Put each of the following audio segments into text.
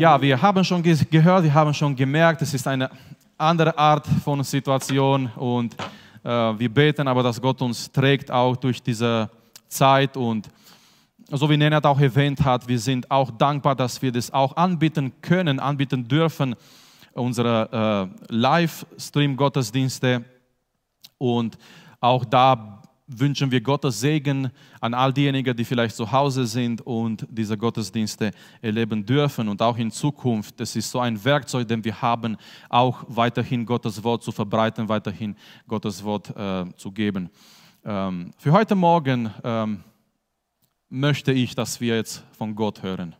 Ja, wir haben schon ge gehört, wir haben schon gemerkt, es ist eine andere Art von Situation und äh, wir beten aber, dass Gott uns trägt auch durch diese Zeit und so wie Nenad auch erwähnt hat, wir sind auch dankbar, dass wir das auch anbieten können, anbieten dürfen, unsere äh, Livestream-Gottesdienste und auch da wünschen wir Gottes Segen an all diejenigen, die vielleicht zu Hause sind und diese Gottesdienste erleben dürfen. Und auch in Zukunft, das ist so ein Werkzeug, den wir haben, auch weiterhin Gottes Wort zu verbreiten, weiterhin Gottes Wort äh, zu geben. Ähm, für heute Morgen ähm, möchte ich, dass wir jetzt von Gott hören.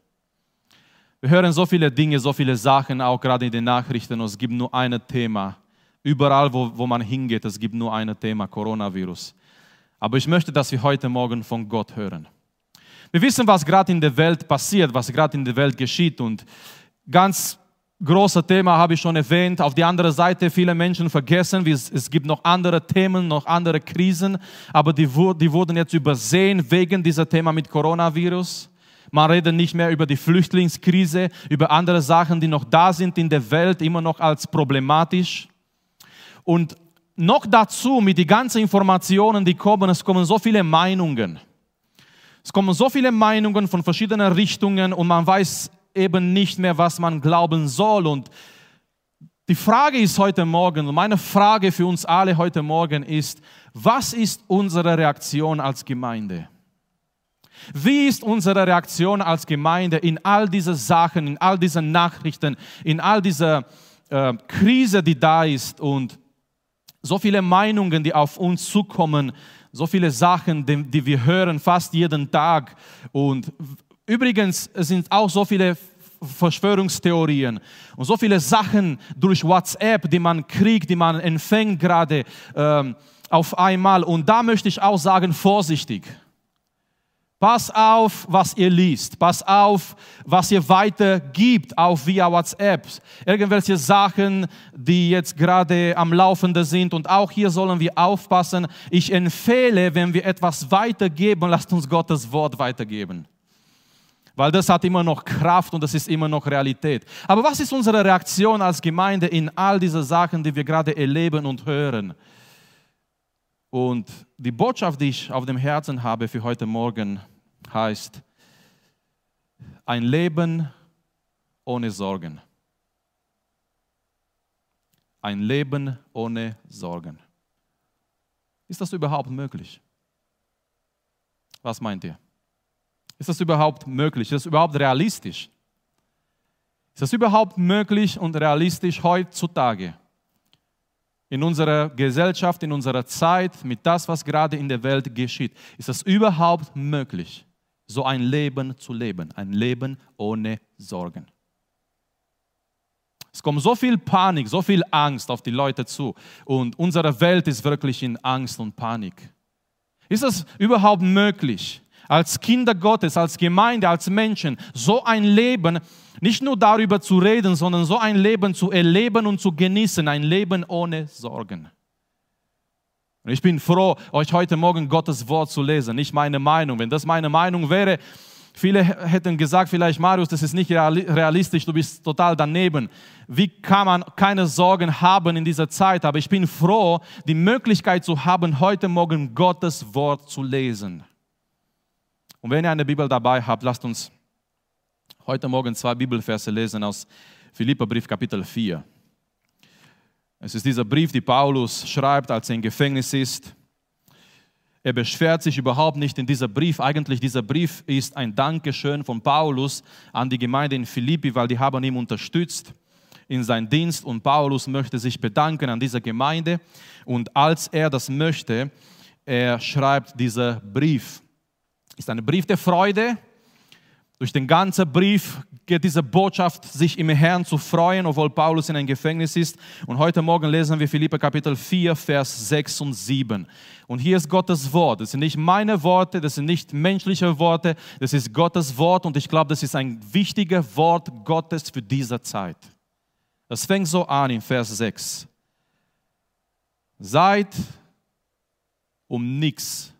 Wir hören so viele Dinge, so viele Sachen, auch gerade in den Nachrichten, und es gibt nur ein Thema. Überall, wo, wo man hingeht, es gibt nur ein Thema, Coronavirus. Aber ich möchte, dass wir heute Morgen von Gott hören. Wir wissen, was gerade in der Welt passiert, was gerade in der Welt geschieht. Und ganz großes Thema habe ich schon erwähnt. Auf die andere Seite, viele Menschen vergessen, es gibt noch andere Themen, noch andere Krisen, aber die, die wurden jetzt übersehen wegen dieser Thema mit Coronavirus. Man redet nicht mehr über die Flüchtlingskrise, über andere Sachen, die noch da sind in der Welt, immer noch als problematisch. Und noch dazu mit den ganzen Informationen, die kommen, es kommen so viele Meinungen. Es kommen so viele Meinungen von verschiedenen Richtungen und man weiß eben nicht mehr, was man glauben soll. Und die Frage ist heute Morgen, und meine Frage für uns alle heute Morgen ist, was ist unsere Reaktion als Gemeinde? Wie ist unsere Reaktion als Gemeinde in all diese Sachen, in all diese Nachrichten, in all dieser äh, Krise, die da ist und so viele Meinungen, die auf uns zukommen, so viele Sachen, die, die wir hören fast jeden Tag. Und übrigens sind auch so viele Verschwörungstheorien und so viele Sachen durch WhatsApp, die man kriegt, die man empfängt gerade ähm, auf einmal. Und da möchte ich auch sagen, vorsichtig. Pass auf, was ihr liest. Pass auf, was ihr weitergibt, auch via WhatsApp. Irgendwelche Sachen, die jetzt gerade am Laufenden sind. Und auch hier sollen wir aufpassen. Ich empfehle, wenn wir etwas weitergeben, lasst uns Gottes Wort weitergeben. Weil das hat immer noch Kraft und das ist immer noch Realität. Aber was ist unsere Reaktion als Gemeinde in all diese Sachen, die wir gerade erleben und hören? Und die Botschaft, die ich auf dem Herzen habe für heute Morgen, heißt ein Leben ohne Sorgen. Ein Leben ohne Sorgen. Ist das überhaupt möglich? Was meint ihr? Ist das überhaupt möglich? Ist das überhaupt realistisch? Ist das überhaupt möglich und realistisch heutzutage? in unserer Gesellschaft, in unserer Zeit, mit das, was gerade in der Welt geschieht. Ist es überhaupt möglich, so ein Leben zu leben? Ein Leben ohne Sorgen. Es kommt so viel Panik, so viel Angst auf die Leute zu und unsere Welt ist wirklich in Angst und Panik. Ist es überhaupt möglich, als Kinder Gottes, als Gemeinde, als Menschen so ein Leben nicht nur darüber zu reden, sondern so ein Leben zu erleben und zu genießen, ein Leben ohne Sorgen. Und ich bin froh, euch heute Morgen Gottes Wort zu lesen, nicht meine Meinung. Wenn das meine Meinung wäre, viele hätten gesagt, vielleicht Marius, das ist nicht realistisch, du bist total daneben. Wie kann man keine Sorgen haben in dieser Zeit? Aber ich bin froh, die Möglichkeit zu haben, heute Morgen Gottes Wort zu lesen. Und wenn ihr eine Bibel dabei habt, lasst uns heute Morgen zwei Bibelverse lesen aus Philipperbrief Kapitel 4. Es ist dieser Brief, den Paulus schreibt, als er im Gefängnis ist. Er beschwert sich überhaupt nicht in dieser Brief. Eigentlich dieser Brief ist ein Dankeschön von Paulus an die Gemeinde in Philippi, weil die haben ihn unterstützt in seinem Dienst und Paulus möchte sich bedanken an dieser Gemeinde und als er das möchte, er schreibt dieser Brief. Ist ein Brief der Freude, durch den ganzen Brief geht diese Botschaft, sich im Herrn zu freuen, obwohl Paulus in einem Gefängnis ist. Und heute Morgen lesen wir Philippe Kapitel 4, Vers 6 und 7. Und hier ist Gottes Wort. Das sind nicht meine Worte, das sind nicht menschliche Worte, das ist Gottes Wort. Und ich glaube, das ist ein wichtiges Wort Gottes für diese Zeit. Das fängt so an in Vers 6. Seid um nichts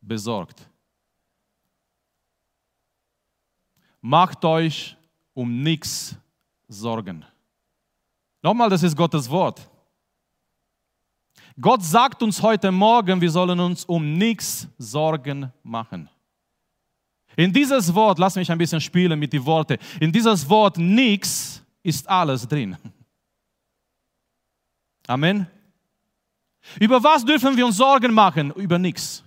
besorgt. Macht euch um nichts sorgen. Nochmal, das ist Gottes Wort. Gott sagt uns heute Morgen, wir sollen uns um nichts Sorgen machen. In dieses Wort, lass mich ein bisschen spielen mit den Worten, in dieses Wort nichts ist alles drin. Amen. Über was dürfen wir uns Sorgen machen? Über nichts.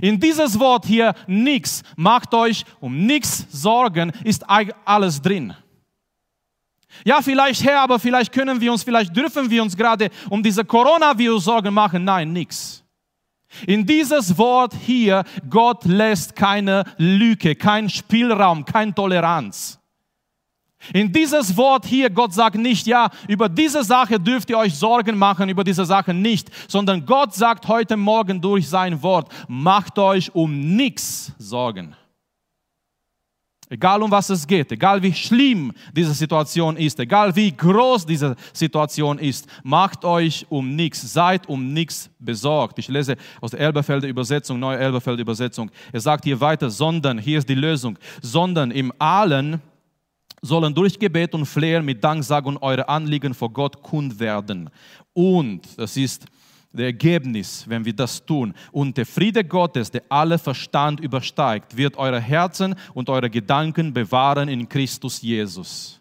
In dieses Wort hier nichts, macht euch um nichts Sorgen, ist alles drin. Ja, vielleicht Herr, aber vielleicht können wir uns, vielleicht dürfen wir uns gerade um diese Coronavirus Sorgen machen. Nein, nichts. In dieses Wort hier, Gott lässt keine Lücke, kein Spielraum, keine Toleranz. In dieses Wort hier, Gott sagt nicht, ja, über diese Sache dürft ihr euch Sorgen machen, über diese Sache nicht, sondern Gott sagt heute Morgen durch sein Wort, macht euch um nichts Sorgen. Egal um was es geht, egal wie schlimm diese Situation ist, egal wie groß diese Situation ist, macht euch um nichts, seid um nichts besorgt. Ich lese aus der Elberfelder Übersetzung, neue Elberfelder Übersetzung. Er sagt hier weiter, sondern, hier ist die Lösung, sondern im Allen sollen durch Gebet und Flehen mit Danksagung eure Anliegen vor Gott kund werden. Und, das ist das Ergebnis, wenn wir das tun. Und der Friede Gottes, der alle Verstand übersteigt, wird eure Herzen und eure Gedanken bewahren in Christus Jesus.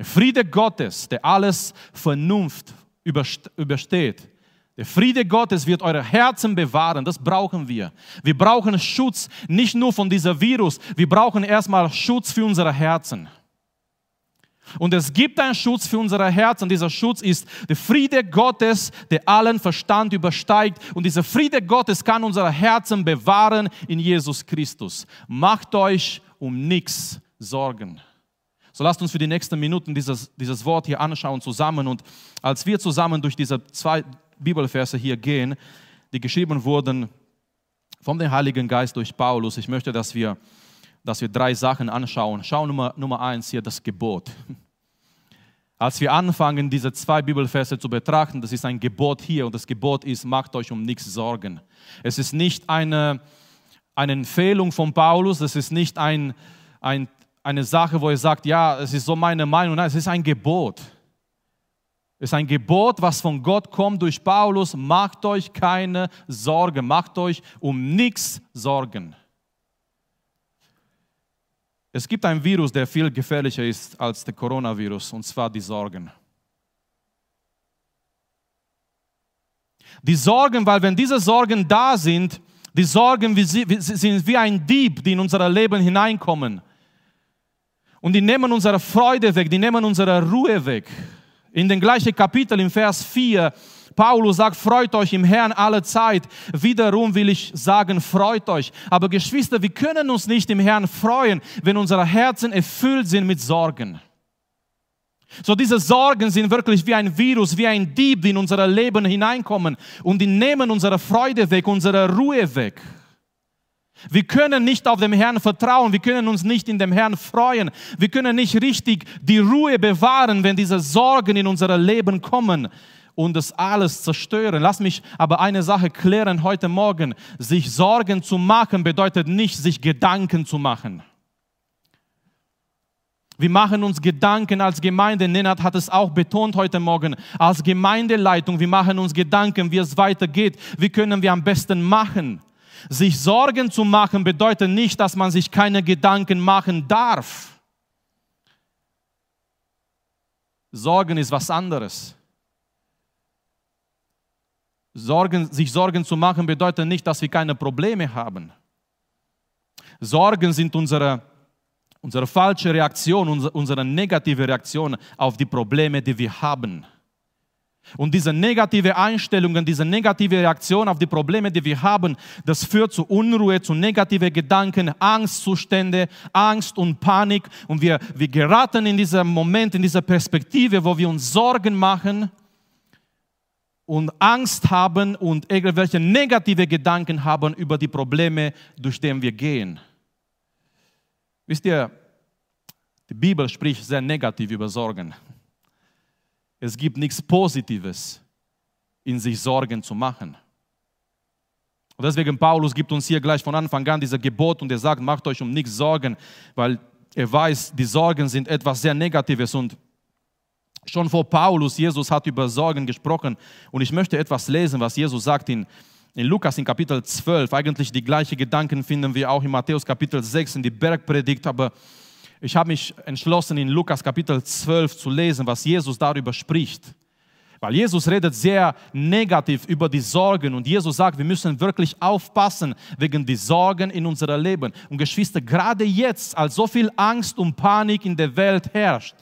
Friede Gottes, der alles Vernunft übersteht, der Friede Gottes wird eure Herzen bewahren. Das brauchen wir. Wir brauchen Schutz nicht nur von diesem Virus, wir brauchen erstmal Schutz für unsere Herzen. Und es gibt einen Schutz für unsere Herzen. Dieser Schutz ist der Friede Gottes, der allen Verstand übersteigt. Und dieser Friede Gottes kann unsere Herzen bewahren in Jesus Christus. Macht euch um nichts Sorgen. So lasst uns für die nächsten Minuten dieses, dieses Wort hier anschauen zusammen. Und als wir zusammen durch diese zwei Bibelverse hier gehen, die geschrieben wurden vom Heiligen Geist durch Paulus, ich möchte, dass wir dass wir drei Sachen anschauen. Schau Nummer, Nummer eins hier, das Gebot. Als wir anfangen, diese zwei Bibelverse zu betrachten, das ist ein Gebot hier und das Gebot ist, macht euch um nichts Sorgen. Es ist nicht eine, eine Empfehlung von Paulus, es ist nicht ein, ein, eine Sache, wo er sagt, ja, es ist so meine Meinung, nein, es ist ein Gebot. Ist ein Gebot, was von Gott kommt durch Paulus. Macht euch keine Sorgen, macht euch um nichts Sorgen. Es gibt ein Virus, der viel gefährlicher ist als der Coronavirus, und zwar die Sorgen. Die Sorgen, weil wenn diese Sorgen da sind, die Sorgen sind wie ein Dieb, die in unser Leben hineinkommen. Und die nehmen unsere Freude weg, die nehmen unsere Ruhe weg. In dem gleichen Kapitel, im Vers 4, Paulus sagt, freut euch im Herrn alle Zeit. Wiederum will ich sagen, freut euch. Aber Geschwister, wir können uns nicht im Herrn freuen, wenn unsere Herzen erfüllt sind mit Sorgen. So diese Sorgen sind wirklich wie ein Virus, wie ein Dieb, die in unser Leben hineinkommen und die nehmen unsere Freude weg, unsere Ruhe weg. Wir können nicht auf dem Herrn vertrauen, wir können uns nicht in dem Herrn freuen, wir können nicht richtig die Ruhe bewahren, wenn diese Sorgen in unser Leben kommen und das alles zerstören. Lass mich aber eine Sache klären heute Morgen. Sich Sorgen zu machen bedeutet nicht, sich Gedanken zu machen. Wir machen uns Gedanken als Gemeinde. Nenad hat es auch betont heute Morgen. Als Gemeindeleitung, wir machen uns Gedanken, wie es weitergeht. Wie können wir am besten machen? Sich Sorgen zu machen bedeutet nicht, dass man sich keine Gedanken machen darf. Sorgen ist was anderes. Sorgen, sich Sorgen zu machen bedeutet nicht, dass wir keine Probleme haben. Sorgen sind unsere, unsere falsche Reaktion, unsere, unsere negative Reaktion auf die Probleme, die wir haben. Und diese negative Einstellungen, diese negative Reaktion auf die Probleme, die wir haben, das führt zu Unruhe, zu negativen Gedanken, Angstzustände, Angst und Panik. Und wir, wir geraten in diesem Moment, in dieser Perspektive, wo wir uns Sorgen machen und Angst haben und irgendwelche negative Gedanken haben über die Probleme, durch die wir gehen. Wisst ihr, die Bibel spricht sehr negativ über Sorgen. Es gibt nichts Positives in sich Sorgen zu machen. Und deswegen Paulus gibt uns hier gleich von Anfang an dieser Gebot und er sagt, macht euch um nichts Sorgen, weil er weiß, die Sorgen sind etwas sehr Negatives und schon vor Paulus, Jesus hat über Sorgen gesprochen und ich möchte etwas lesen, was Jesus sagt in, in Lukas in Kapitel 12. Eigentlich die gleichen Gedanken finden wir auch in Matthäus Kapitel 6 in die Bergpredigt, aber ich habe mich entschlossen, in Lukas Kapitel 12 zu lesen, was Jesus darüber spricht. Weil Jesus redet sehr negativ über die Sorgen und Jesus sagt, wir müssen wirklich aufpassen wegen die Sorgen in unserem Leben. Und Geschwister, gerade jetzt, als so viel Angst und Panik in der Welt herrscht,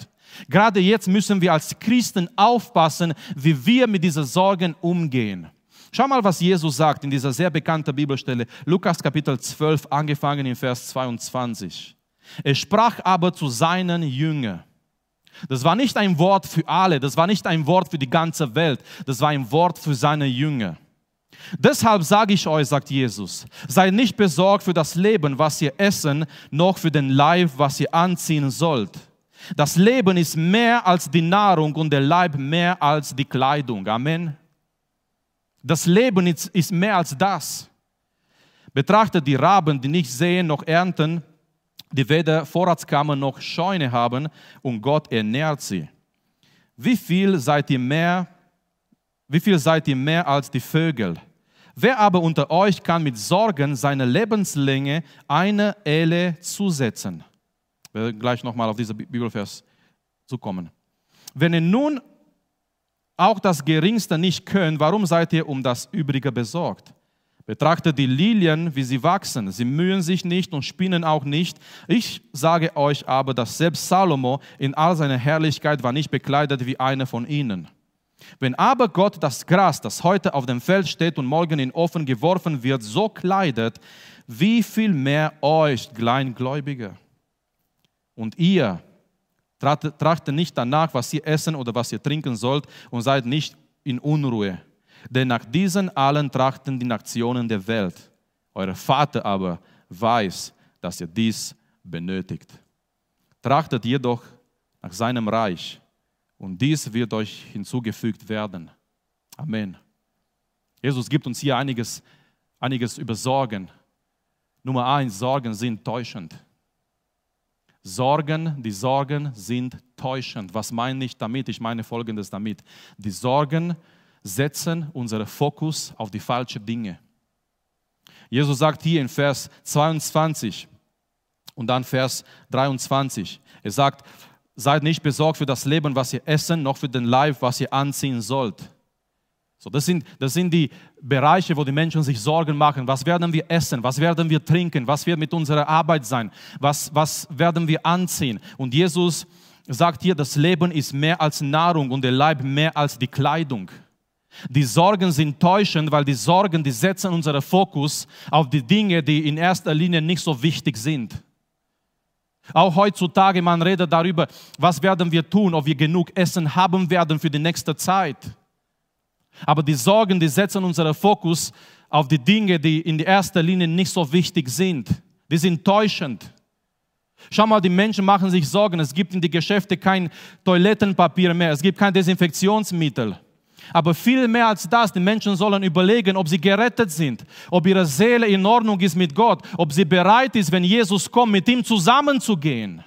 gerade jetzt müssen wir als Christen aufpassen, wie wir mit diesen Sorgen umgehen. Schau mal, was Jesus sagt in dieser sehr bekannten Bibelstelle, Lukas Kapitel 12, angefangen in Vers 22. Er sprach aber zu seinen Jüngern. Das war nicht ein Wort für alle, das war nicht ein Wort für die ganze Welt, das war ein Wort für seine Jünger. Deshalb sage ich euch, sagt Jesus, seid nicht besorgt für das Leben, was ihr essen, noch für den Leib, was ihr anziehen sollt. Das Leben ist mehr als die Nahrung und der Leib mehr als die Kleidung. Amen. Das Leben ist, mehr als das. Betrachtet die Raben, die nicht sehen noch ernten, die weder Vorratskammer noch Scheune haben und Gott ernährt sie. Wie viel seid ihr mehr, wie viel seid ihr mehr als die Vögel? Wer aber unter euch kann mit Sorgen seine Lebenslänge eine Elle zusetzen? Ich werde gleich nochmal auf diesen Bibelvers zukommen. Wenn ihr nun auch das Geringste nicht könnt, warum seid ihr um das Übrige besorgt? Betrachtet die Lilien, wie sie wachsen. Sie mühen sich nicht und spinnen auch nicht. Ich sage euch aber, dass selbst Salomo in all seiner Herrlichkeit war nicht bekleidet wie einer von ihnen. Wenn aber Gott das Gras, das heute auf dem Feld steht und morgen in Ofen geworfen wird, so kleidet, wie viel mehr euch, Kleingläubige? Und ihr, trachtet nicht danach, was ihr essen oder was ihr trinken sollt und seid nicht in Unruhe denn nach diesen allen trachten die Nationen der Welt. Euer Vater aber weiß, dass ihr dies benötigt. Trachtet jedoch nach seinem Reich und dies wird euch hinzugefügt werden. Amen. Jesus gibt uns hier einiges, einiges über Sorgen. Nummer eins, Sorgen sind täuschend. Sorgen, die Sorgen sind täuschend. Was meine ich damit? Ich meine folgendes damit. Die Sorgen setzen unseren Fokus auf die falschen Dinge. Jesus sagt hier in Vers 22 und dann Vers 23, er sagt, seid nicht besorgt für das Leben, was ihr essen, noch für den Leib, was ihr anziehen sollt. So, das, sind, das sind die Bereiche, wo die Menschen sich Sorgen machen. Was werden wir essen? Was werden wir trinken? Was wird mit unserer Arbeit sein? Was, was werden wir anziehen? Und Jesus sagt hier, das Leben ist mehr als Nahrung und der Leib mehr als die Kleidung. Die Sorgen sind täuschend, weil die Sorgen, die setzen unseren Fokus auf die Dinge, die in erster Linie nicht so wichtig sind. Auch heutzutage, man redet darüber, was werden wir tun, ob wir genug Essen haben werden für die nächste Zeit. Aber die Sorgen, die setzen unseren Fokus auf die Dinge, die in erster Linie nicht so wichtig sind. Die sind täuschend. Schau mal, die Menschen machen sich Sorgen. Es gibt in die Geschäfte kein Toilettenpapier mehr. Es gibt kein Desinfektionsmittel. Aber viel mehr als das, die Menschen sollen überlegen, ob sie gerettet sind, ob ihre Seele in Ordnung ist mit Gott, ob sie bereit ist, wenn Jesus kommt, mit ihm zusammenzugehen.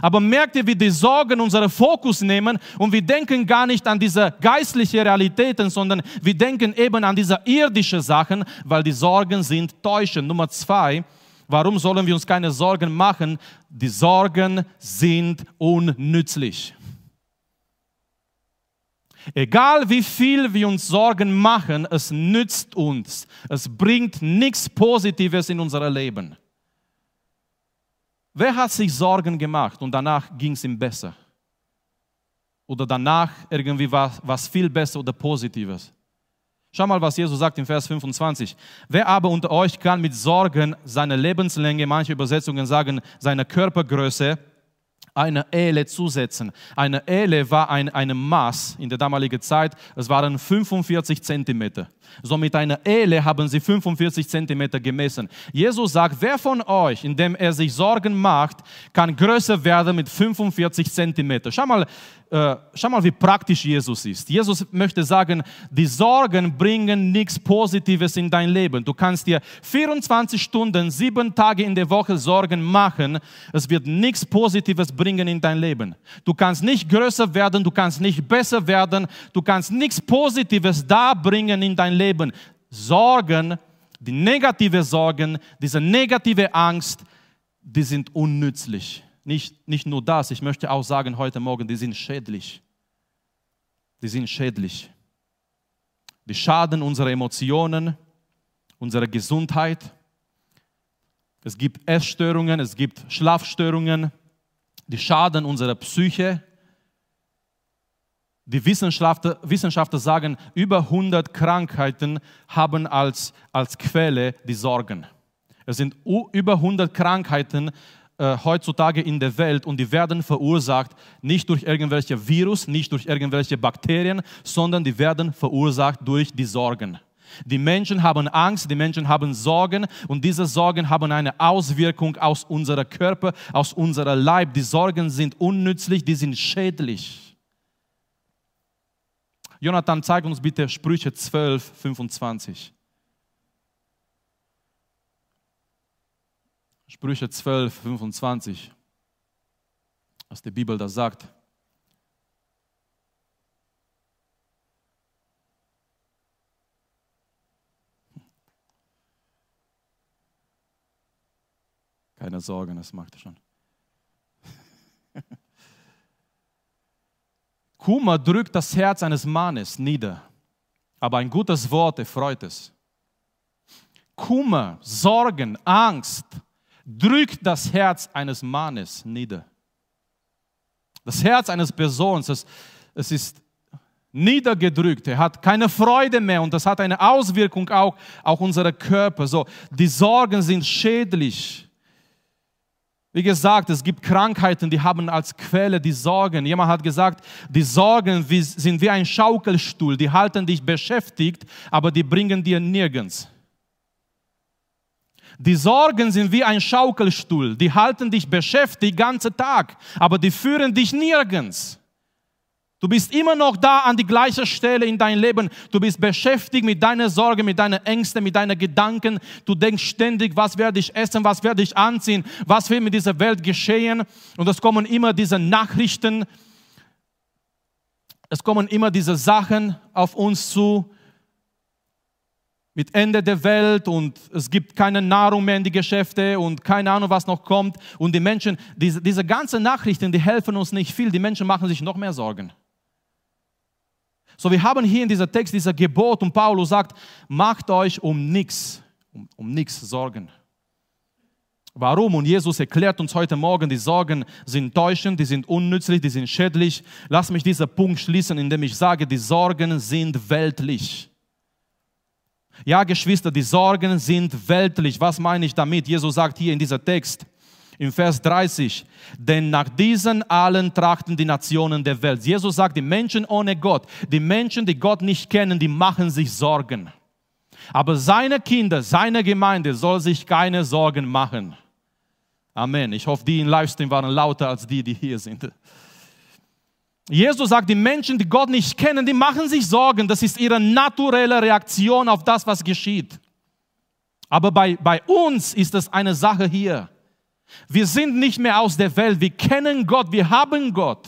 Aber merkt ihr, wie die Sorgen unseren Fokus nehmen und wir denken gar nicht an diese geistlichen Realitäten, sondern wir denken eben an diese irdischen Sachen, weil die Sorgen sind täuschend. Nummer zwei, warum sollen wir uns keine Sorgen machen? Die Sorgen sind unnützlich. Egal wie viel wir uns Sorgen machen, es nützt uns. Es bringt nichts Positives in unser Leben. Wer hat sich Sorgen gemacht und danach ging es ihm besser? Oder danach irgendwie was, was viel besser oder Positives? Schau mal, was Jesus sagt im Vers 25. Wer aber unter euch kann mit Sorgen seine Lebenslänge, manche Übersetzungen sagen seine Körpergröße, eine Ehle zusetzen. Eine Ehle war ein eine Maß in der damaligen Zeit, es waren 45 Zentimeter. So mit einer Ehle haben sie 45 Zentimeter gemessen. Jesus sagt, wer von euch, indem er sich Sorgen macht, kann größer werden mit 45 Zentimeter. Schau mal, äh, schau mal, wie praktisch Jesus ist. Jesus möchte sagen, die Sorgen bringen nichts Positives in dein Leben. Du kannst dir 24 Stunden, sieben Tage in der Woche Sorgen machen. Es wird nichts Positives bringen in dein Leben. Du kannst nicht größer werden, du kannst nicht besser werden, du kannst nichts Positives da bringen in dein Leben. Sorgen, die negative Sorgen, diese negative Angst, die sind unnützlich. Nicht, nicht nur das, ich möchte auch sagen heute Morgen, die sind schädlich. Die sind schädlich. Die schaden unsere Emotionen, unsere Gesundheit. Es gibt Essstörungen, es gibt Schlafstörungen, die schaden unserer Psyche. Die Wissenschaftler, Wissenschaftler sagen, über 100 Krankheiten haben als, als Quelle die Sorgen. Es sind über 100 Krankheiten, äh, heutzutage in der Welt und die werden verursacht nicht durch irgendwelche Virus, nicht durch irgendwelche Bakterien, sondern die werden verursacht durch die Sorgen. Die Menschen haben Angst, die Menschen haben Sorgen und diese Sorgen haben eine Auswirkung aus unserem Körper, aus unserem Leib. Die Sorgen sind unnützlich, die sind schädlich. Jonathan, zeig uns bitte Sprüche 12, 25. Sprüche 12, 25, was die Bibel da sagt. Keine Sorge, das macht er schon. Kummer drückt das Herz eines Mannes nieder, aber ein gutes Wort erfreut es. Kummer, Sorgen, Angst, drückt das Herz eines Mannes nieder. Das Herz eines Persons, es, es ist niedergedrückt, er hat keine Freude mehr und das hat eine Auswirkung auch auf unsere Körper. So, die Sorgen sind schädlich. Wie gesagt, es gibt Krankheiten, die haben als Quelle die Sorgen. Jemand hat gesagt, die Sorgen sind wie ein Schaukelstuhl, die halten dich beschäftigt, aber die bringen dir nirgends. Die Sorgen sind wie ein Schaukelstuhl, die halten dich beschäftigt den ganzen Tag, aber die führen dich nirgends. Du bist immer noch da an die gleiche Stelle in deinem Leben. Du bist beschäftigt mit deiner Sorge, mit deinen Ängsten, mit deinen Gedanken. Du denkst ständig, was werde ich essen, was werde ich anziehen, was wird mit dieser Welt geschehen. Und es kommen immer diese Nachrichten, es kommen immer diese Sachen auf uns zu, mit Ende der Welt und es gibt keine Nahrung mehr in die Geschäfte und keine Ahnung, was noch kommt. Und die Menschen, diese, diese ganzen Nachrichten, die helfen uns nicht viel. Die Menschen machen sich noch mehr Sorgen. So, wir haben hier in dieser Text dieser Gebot und Paulus sagt, macht euch um nichts, um, um nichts Sorgen. Warum? Und Jesus erklärt uns heute Morgen, die Sorgen sind täuschend, die sind unnützlich, die sind schädlich. Lass mich diesen Punkt schließen, indem ich sage, die Sorgen sind weltlich. Ja, Geschwister, die Sorgen sind weltlich. Was meine ich damit? Jesus sagt hier in dieser Text, im Vers 30, denn nach diesen allen trachten die Nationen der Welt. Jesus sagt, die Menschen ohne Gott, die Menschen, die Gott nicht kennen, die machen sich Sorgen. Aber seine Kinder, seine Gemeinde soll sich keine Sorgen machen. Amen. Ich hoffe, die in Livestream waren lauter als die, die hier sind. Jesus sagt, die Menschen, die Gott nicht kennen, die machen sich Sorgen. Das ist ihre naturelle Reaktion auf das, was geschieht. Aber bei, bei uns ist es eine Sache hier. Wir sind nicht mehr aus der Welt. Wir kennen Gott. Wir haben Gott.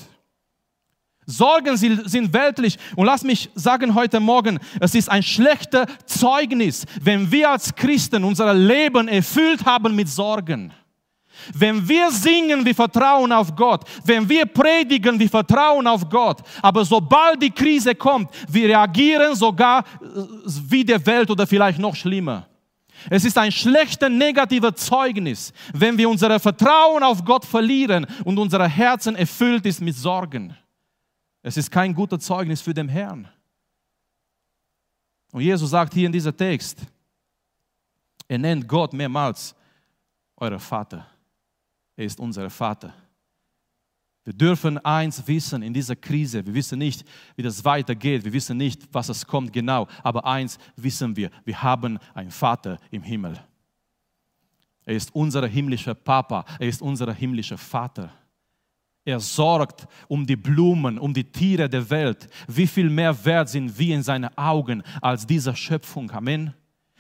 Sorgen sind weltlich. Und lass mich sagen heute Morgen, es ist ein schlechter Zeugnis, wenn wir als Christen unser Leben erfüllt haben mit Sorgen. Wenn wir singen, wir vertrauen auf Gott. Wenn wir predigen, wir vertrauen auf Gott. Aber sobald die Krise kommt, wir reagieren sogar äh, wie der Welt oder vielleicht noch schlimmer. Es ist ein schlechter, negativer Zeugnis, wenn wir unser Vertrauen auf Gott verlieren und unser Herzen erfüllt ist mit Sorgen. Es ist kein guter Zeugnis für den Herrn. Und Jesus sagt hier in diesem Text, er nennt Gott mehrmals euer Vater. Er ist unser Vater. Wir dürfen eins wissen in dieser Krise. Wir wissen nicht, wie das weitergeht. Wir wissen nicht, was es kommt genau. Aber eins wissen wir. Wir haben einen Vater im Himmel. Er ist unser himmlischer Papa. Er ist unser himmlischer Vater. Er sorgt um die Blumen, um die Tiere der Welt. Wie viel mehr wert sind wir in seinen Augen als diese Schöpfung? Amen.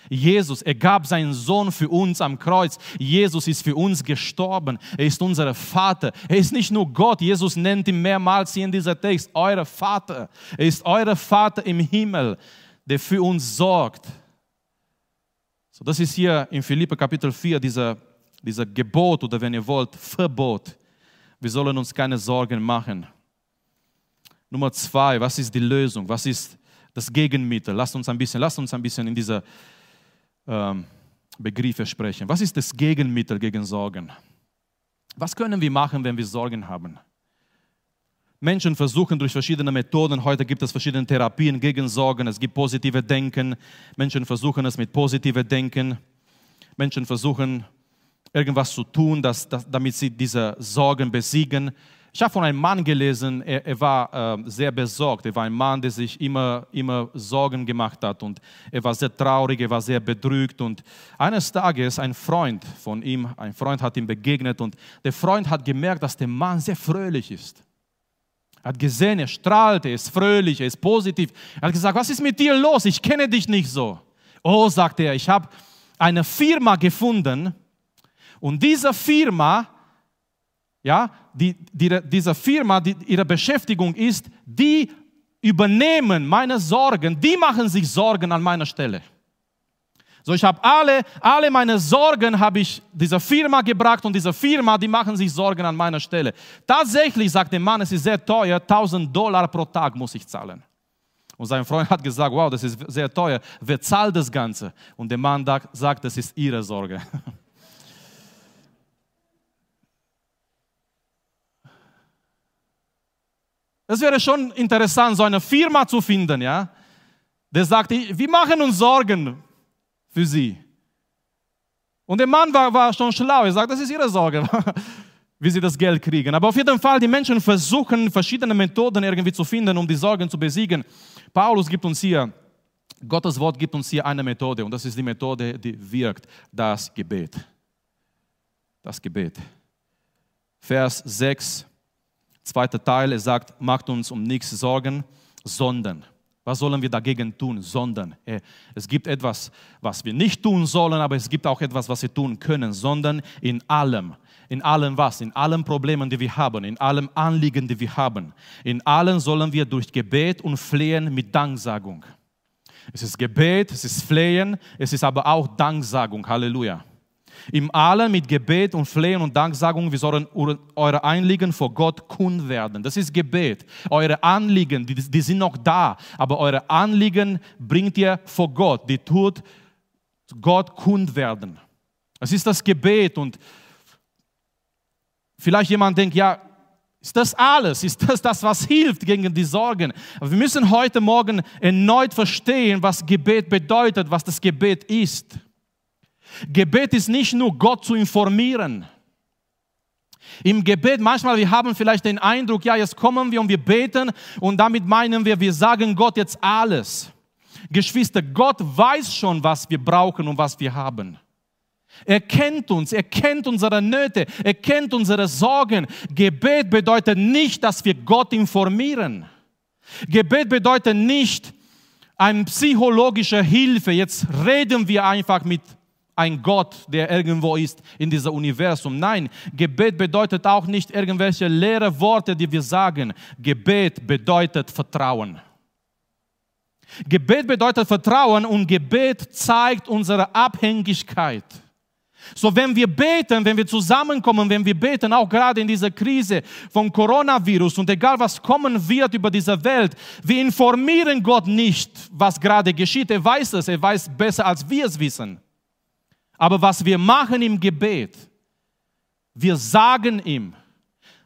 Jesus, er gab seinen Sohn für uns am Kreuz. Jesus ist für uns gestorben. Er ist unser Vater. Er ist nicht nur Gott. Jesus nennt ihn mehrmals hier in dieser Text, euer Vater. Er ist euer Vater im Himmel, der für uns sorgt. So, das ist hier in Philippe Kapitel 4 dieser, dieser Gebot oder wenn ihr wollt, Verbot. Wir sollen uns keine Sorgen machen. Nummer zwei, was ist die Lösung? Was ist das Gegenmittel? Lasst uns ein bisschen, lasst uns ein bisschen in dieser Begriffe sprechen. Was ist das Gegenmittel gegen Sorgen? Was können wir machen, wenn wir Sorgen haben? Menschen versuchen durch verschiedene Methoden, heute gibt es verschiedene Therapien gegen Sorgen, es gibt positive Denken, Menschen versuchen es mit positivem Denken, Menschen versuchen irgendwas zu tun, dass, dass, damit sie diese Sorgen besiegen. Ich habe von einem Mann gelesen, er, er war äh, sehr besorgt. Er war ein Mann, der sich immer, immer Sorgen gemacht hat und er war sehr traurig, er war sehr bedrückt. Und eines Tages ein Freund von ihm, ein Freund hat ihm begegnet und der Freund hat gemerkt, dass der Mann sehr fröhlich ist. Er hat gesehen, er strahlt, er ist fröhlich, er ist positiv. Er hat gesagt, was ist mit dir los? Ich kenne dich nicht so. Oh, sagte er, ich habe eine Firma gefunden und diese Firma ja, die, die, diese Firma, die, ihre Beschäftigung ist, die übernehmen meine Sorgen, die machen sich Sorgen an meiner Stelle. So, ich habe alle, alle meine Sorgen habe ich dieser Firma gebracht und diese Firma, die machen sich Sorgen an meiner Stelle. Tatsächlich sagt der Mann, es ist sehr teuer, 1000 Dollar pro Tag muss ich zahlen. Und sein Freund hat gesagt, wow, das ist sehr teuer, wer zahlt das Ganze? Und der Mann sagt, das ist ihre Sorge. Es wäre schon interessant, so eine Firma zu finden, ja, der sagt, wir machen uns Sorgen für sie. Und der Mann war, war schon schlau, er sagt, das ist ihre Sorge, wie sie das Geld kriegen. Aber auf jeden Fall, die Menschen versuchen verschiedene Methoden irgendwie zu finden, um die Sorgen zu besiegen. Paulus gibt uns hier, Gottes Wort gibt uns hier eine Methode und das ist die Methode, die wirkt, das Gebet. Das Gebet. Vers 6 Zweiter Teil, er sagt, macht uns um nichts Sorgen, sondern. Was sollen wir dagegen tun? Sondern. Es gibt etwas, was wir nicht tun sollen, aber es gibt auch etwas, was wir tun können, sondern in allem. In allem was? In allen Problemen, die wir haben, in allem Anliegen, die wir haben. In allen sollen wir durch Gebet und Flehen mit Danksagung. Es ist Gebet, es ist Flehen, es ist aber auch Danksagung. Halleluja. Im Allen mit Gebet und Flehen und Danksagung, wir sollen eure Anliegen vor Gott kund werden. Das ist Gebet. Eure Anliegen, die, die sind noch da, aber eure Anliegen bringt ihr vor Gott. Die tut Gott kund werden. Es ist das Gebet und vielleicht jemand denkt, ja, ist das alles? Ist das das, was hilft gegen die Sorgen? Aber wir müssen heute Morgen erneut verstehen, was Gebet bedeutet, was das Gebet ist. Gebet ist nicht nur Gott zu informieren. Im Gebet, manchmal, wir haben vielleicht den Eindruck, ja, jetzt kommen wir und wir beten und damit meinen wir, wir sagen Gott jetzt alles. Geschwister, Gott weiß schon, was wir brauchen und was wir haben. Er kennt uns, er kennt unsere Nöte, er kennt unsere Sorgen. Gebet bedeutet nicht, dass wir Gott informieren. Gebet bedeutet nicht eine psychologische Hilfe. Jetzt reden wir einfach mit ein Gott, der irgendwo ist in diesem Universum. Nein, Gebet bedeutet auch nicht irgendwelche leere Worte, die wir sagen. Gebet bedeutet Vertrauen. Gebet bedeutet Vertrauen und Gebet zeigt unsere Abhängigkeit. So, wenn wir beten, wenn wir zusammenkommen, wenn wir beten, auch gerade in dieser Krise vom Coronavirus und egal was kommen wird über diese Welt, wir informieren Gott nicht, was gerade geschieht. Er weiß es, er weiß besser, als wir es wissen. Aber was wir machen im Gebet, wir sagen ihm,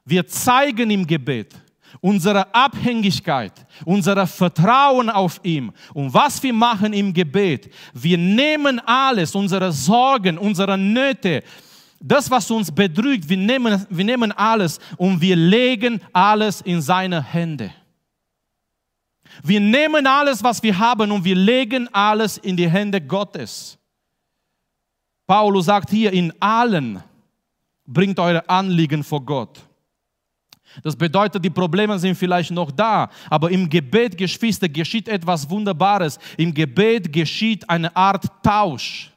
wir zeigen im Gebet unsere Abhängigkeit, unser Vertrauen auf ihm. Und was wir machen im Gebet, wir nehmen alles, unsere Sorgen, unsere Nöte, Das, was uns bedrückt, wir nehmen, wir nehmen alles und wir legen alles in seine Hände. Wir nehmen alles, was wir haben und wir legen alles in die Hände Gottes. Paulus sagt hier, in allen bringt eure Anliegen vor Gott. Das bedeutet, die Probleme sind vielleicht noch da, aber im Gebet, Geschwister, geschieht etwas Wunderbares. Im Gebet geschieht eine Art Tausch.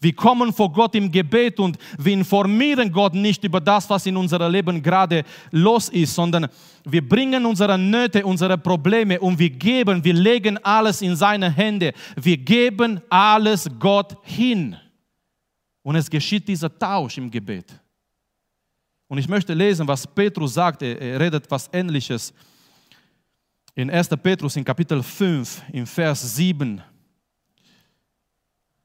Wir kommen vor Gott im Gebet und wir informieren Gott nicht über das, was in unserem Leben gerade los ist, sondern wir bringen unsere Nöte, unsere Probleme und wir geben, wir legen alles in seine Hände. Wir geben alles Gott hin. Und es geschieht dieser Tausch im Gebet. Und ich möchte lesen, was Petrus sagt. Er redet was Ähnliches. In 1. Petrus in Kapitel 5, in Vers 7.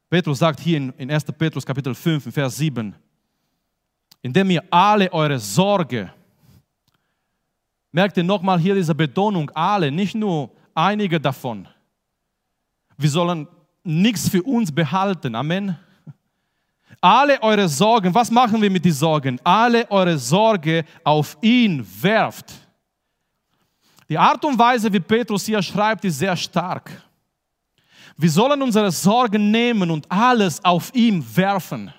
Petrus sagt hier in 1. Petrus Kapitel 5, in Vers 7, indem ihr alle eure Sorge, merkt ihr nochmal hier diese Betonung, alle, nicht nur einige davon. Wir sollen nichts für uns behalten. Amen. Alle eure Sorgen, was machen wir mit den Sorgen? Alle eure Sorge auf ihn werft. Die Art und Weise, wie Petrus hier schreibt, ist sehr stark. Wir sollen unsere Sorgen nehmen und alles auf ihm werfen.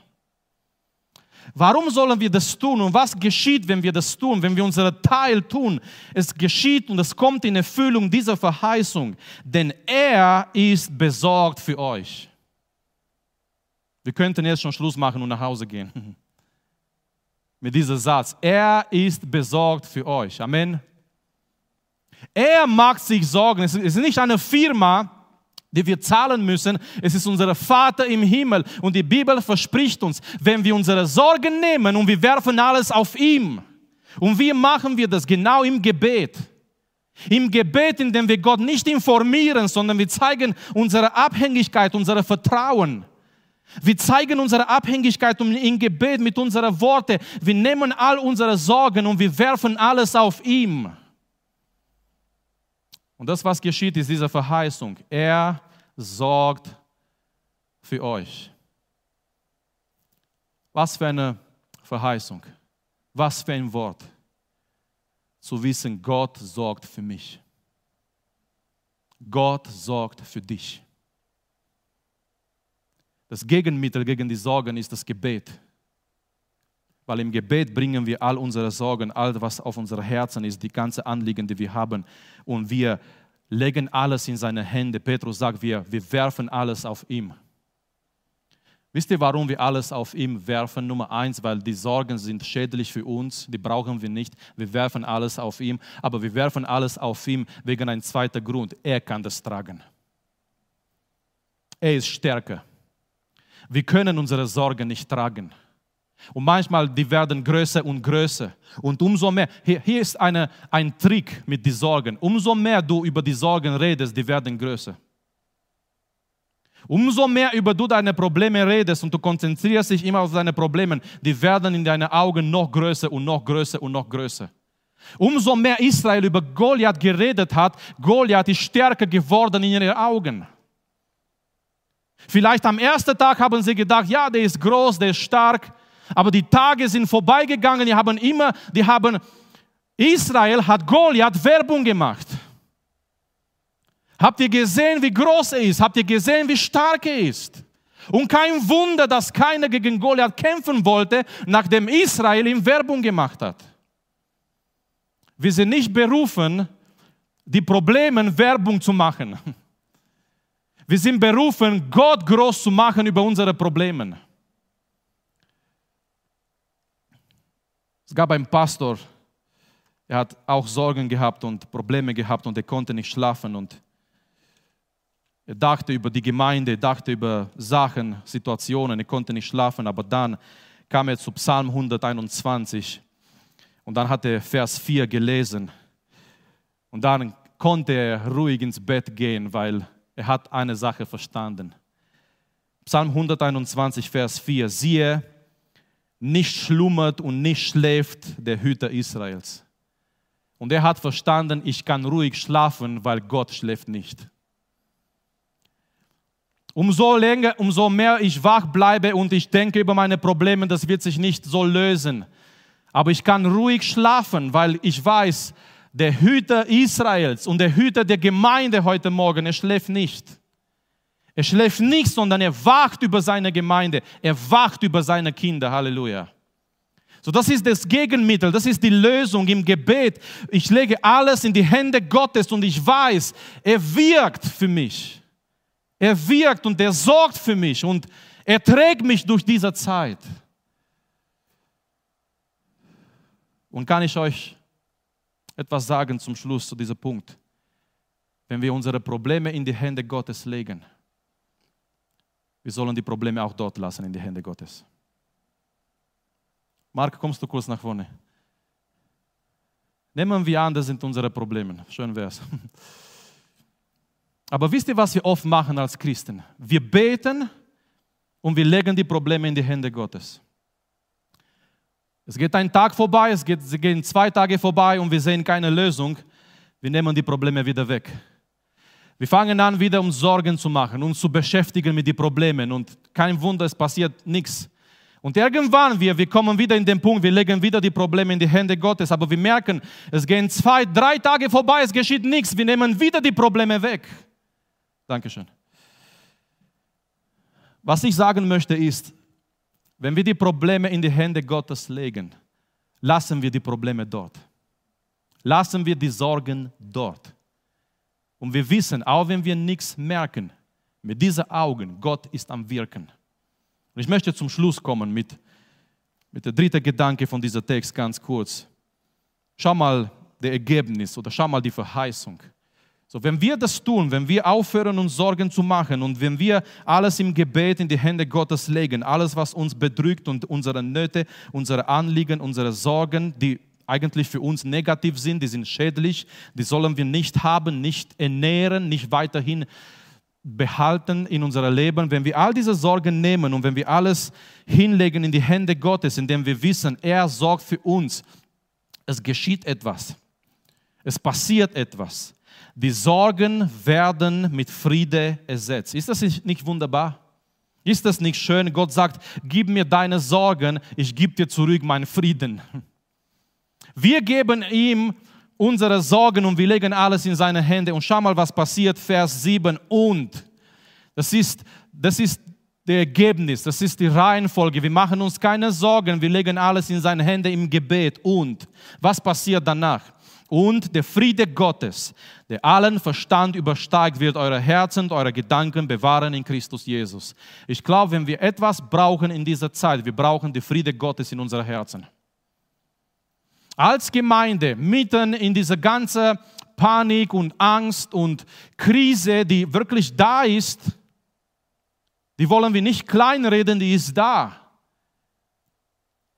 Warum sollen wir das tun und was geschieht, wenn wir das tun, wenn wir unseren Teil tun? Es geschieht und es kommt in Erfüllung dieser Verheißung, denn er ist besorgt für euch. Wir könnten jetzt schon Schluss machen und nach Hause gehen. Mit diesem Satz. Er ist besorgt für euch. Amen. Er macht sich Sorgen. Es ist nicht eine Firma, die wir zahlen müssen. Es ist unser Vater im Himmel. Und die Bibel verspricht uns, wenn wir unsere Sorgen nehmen und wir werfen alles auf ihm. Und wie machen wir das? Genau im Gebet. Im Gebet, indem wir Gott nicht informieren, sondern wir zeigen unsere Abhängigkeit, unser Vertrauen. Wir zeigen unsere Abhängigkeit im Gebet mit unseren Worten. Wir nehmen all unsere Sorgen und wir werfen alles auf ihm. Und das, was geschieht, ist diese Verheißung. Er sorgt für euch. Was für eine Verheißung. Was für ein Wort. Zu wissen, Gott sorgt für mich. Gott sorgt für dich. Das Gegenmittel gegen die Sorgen ist das Gebet. Weil im Gebet bringen wir all unsere Sorgen, all was auf unser Herzen ist, die ganze Anliegen, die wir haben. Und wir legen alles in seine Hände. Petrus sagt, wir, wir werfen alles auf ihm. Wisst ihr, warum wir alles auf ihm werfen? Nummer eins, weil die Sorgen sind schädlich für uns, die brauchen wir nicht. Wir werfen alles auf ihm, aber wir werfen alles auf ihm wegen einem zweiten Grund. Er kann das tragen. Er ist stärker. Wir können unsere Sorgen nicht tragen. Und manchmal, die werden größer und größer. Und umso mehr, hier, hier ist eine, ein Trick mit den Sorgen. Umso mehr du über die Sorgen redest, die werden größer. Umso mehr über du deine Probleme redest und du konzentrierst dich immer auf deine Probleme, die werden in deinen Augen noch größer und noch größer und noch größer. Umso mehr Israel über Goliath geredet hat, Goliath ist stärker geworden in ihren Augen. Vielleicht am ersten Tag haben sie gedacht, ja, der ist groß, der ist stark, aber die Tage sind vorbeigegangen, die haben immer, die haben, Israel hat Goliath Werbung gemacht. Habt ihr gesehen, wie groß er ist? Habt ihr gesehen, wie stark er ist? Und kein Wunder, dass keiner gegen Goliath kämpfen wollte, nachdem Israel ihm Werbung gemacht hat. Wir sind nicht berufen, die Probleme Werbung zu machen. Wir sind berufen, Gott groß zu machen über unsere Probleme. Es gab einen Pastor, er hat auch Sorgen gehabt und Probleme gehabt und er konnte nicht schlafen und er dachte über die Gemeinde, er dachte über Sachen, Situationen, er konnte nicht schlafen, aber dann kam er zu Psalm 121 und dann hat er Vers 4 gelesen und dann konnte er ruhig ins Bett gehen, weil er hat eine Sache verstanden. Psalm 121, Vers 4. Siehe, nicht schlummert und nicht schläft der Hüter Israels. Und er hat verstanden, ich kann ruhig schlafen, weil Gott schläft nicht. Umso länger, umso mehr ich wach bleibe und ich denke über meine Probleme, das wird sich nicht so lösen. Aber ich kann ruhig schlafen, weil ich weiß, der Hüter Israels und der Hüter der Gemeinde heute Morgen, er schläft nicht. Er schläft nicht, sondern er wacht über seine Gemeinde. Er wacht über seine Kinder. Halleluja. So, das ist das Gegenmittel, das ist die Lösung im Gebet. Ich lege alles in die Hände Gottes und ich weiß, er wirkt für mich. Er wirkt und er sorgt für mich und er trägt mich durch diese Zeit. Und kann ich euch etwas sagen zum Schluss zu diesem Punkt? Wenn wir unsere Probleme in die Hände Gottes legen, wir sollen die Probleme auch dort lassen in die Hände Gottes. Mark, kommst du kurz nach vorne? Nehmen wir an, das sind unsere Probleme. Schön wär's. Aber wisst ihr, was wir oft machen als Christen? Wir beten und wir legen die Probleme in die Hände Gottes. Es geht ein Tag vorbei, es, geht, es gehen zwei Tage vorbei und wir sehen keine Lösung. Wir nehmen die Probleme wieder weg. Wir fangen an, wieder uns Sorgen zu machen, uns zu beschäftigen mit den Problemen und kein Wunder, es passiert nichts. Und irgendwann, wir, wir kommen wieder in den Punkt, wir legen wieder die Probleme in die Hände Gottes, aber wir merken, es gehen zwei, drei Tage vorbei, es geschieht nichts, wir nehmen wieder die Probleme weg. Dankeschön. Was ich sagen möchte ist, wenn wir die Probleme in die Hände Gottes legen, lassen wir die Probleme dort. Lassen wir die Sorgen dort. Und wir wissen, auch wenn wir nichts merken, mit diesen Augen, Gott ist am Wirken. Und ich möchte zum Schluss kommen mit, mit der dritten Gedanke von diesem Text ganz kurz. Schau mal das Ergebnis oder schau mal die Verheißung. So, wenn wir das tun, wenn wir aufhören, uns Sorgen zu machen und wenn wir alles im Gebet in die Hände Gottes legen, alles, was uns bedrückt und unsere Nöte, unsere Anliegen, unsere Sorgen, die eigentlich für uns negativ sind, die sind schädlich, die sollen wir nicht haben, nicht ernähren, nicht weiterhin behalten in unserem Leben, wenn wir all diese Sorgen nehmen und wenn wir alles hinlegen in die Hände Gottes, indem wir wissen, er sorgt für uns, es geschieht etwas, es passiert etwas. Die Sorgen werden mit Friede ersetzt. Ist das nicht wunderbar? Ist das nicht schön? Gott sagt, gib mir deine Sorgen, ich gebe dir zurück meinen Frieden. Wir geben ihm unsere Sorgen und wir legen alles in seine Hände. Und schau mal, was passiert, Vers 7. Und das ist, das ist das Ergebnis, das ist die Reihenfolge. Wir machen uns keine Sorgen, wir legen alles in seine Hände im Gebet. Und was passiert danach? Und der Friede Gottes, der allen Verstand übersteigt, wird eure Herzen und eure Gedanken bewahren in Christus Jesus. Ich glaube, wenn wir etwas brauchen in dieser Zeit, wir brauchen den Friede Gottes in unseren Herzen als Gemeinde mitten in dieser ganzen Panik und Angst und Krise, die wirklich da ist, die wollen wir nicht kleinreden, die ist da.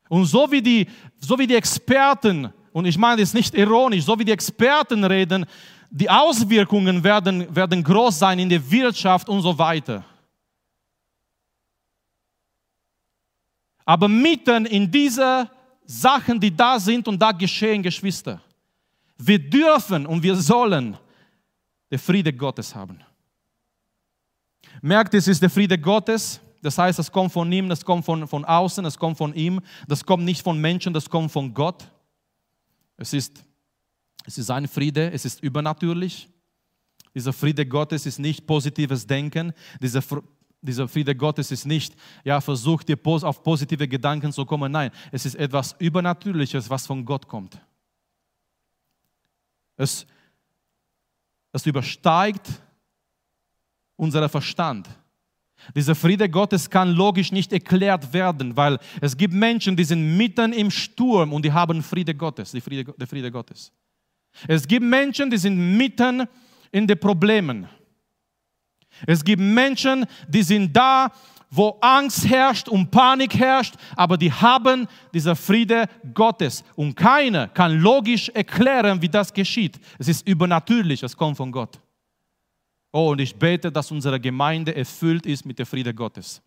Und so wie die, so wie die Experten, und ich meine das nicht ironisch, so wie die Experten reden, die Auswirkungen werden, werden groß sein in der Wirtschaft und so weiter. Aber mitten in dieser Sachen, die da sind und da geschehen, Geschwister. Wir dürfen und wir sollen den Friede Gottes haben. Merkt, es ist der Friede Gottes. Das heißt, es kommt von ihm, das kommt von, von außen, es kommt von ihm. Das kommt nicht von Menschen, das kommt von Gott. Es ist, es ist sein Friede, es ist übernatürlich. Dieser Friede Gottes ist nicht positives Denken. Dieser dieser Friede Gottes ist nicht, ja, versucht dir auf positive Gedanken zu kommen. Nein, es ist etwas Übernatürliches, was von Gott kommt. Es, es übersteigt unseren Verstand. Dieser Friede Gottes kann logisch nicht erklärt werden, weil es gibt Menschen, die sind mitten im Sturm und die haben Friede Gottes, die Friede, der Friede Gottes. Es gibt Menschen, die sind mitten in den Problemen es gibt Menschen, die sind da, wo Angst herrscht und Panik herrscht, aber die haben dieser Friede Gottes. Und keiner kann logisch erklären, wie das geschieht. Es ist übernatürlich, es kommt von Gott. Oh, und ich bete, dass unsere Gemeinde erfüllt ist mit der Friede Gottes.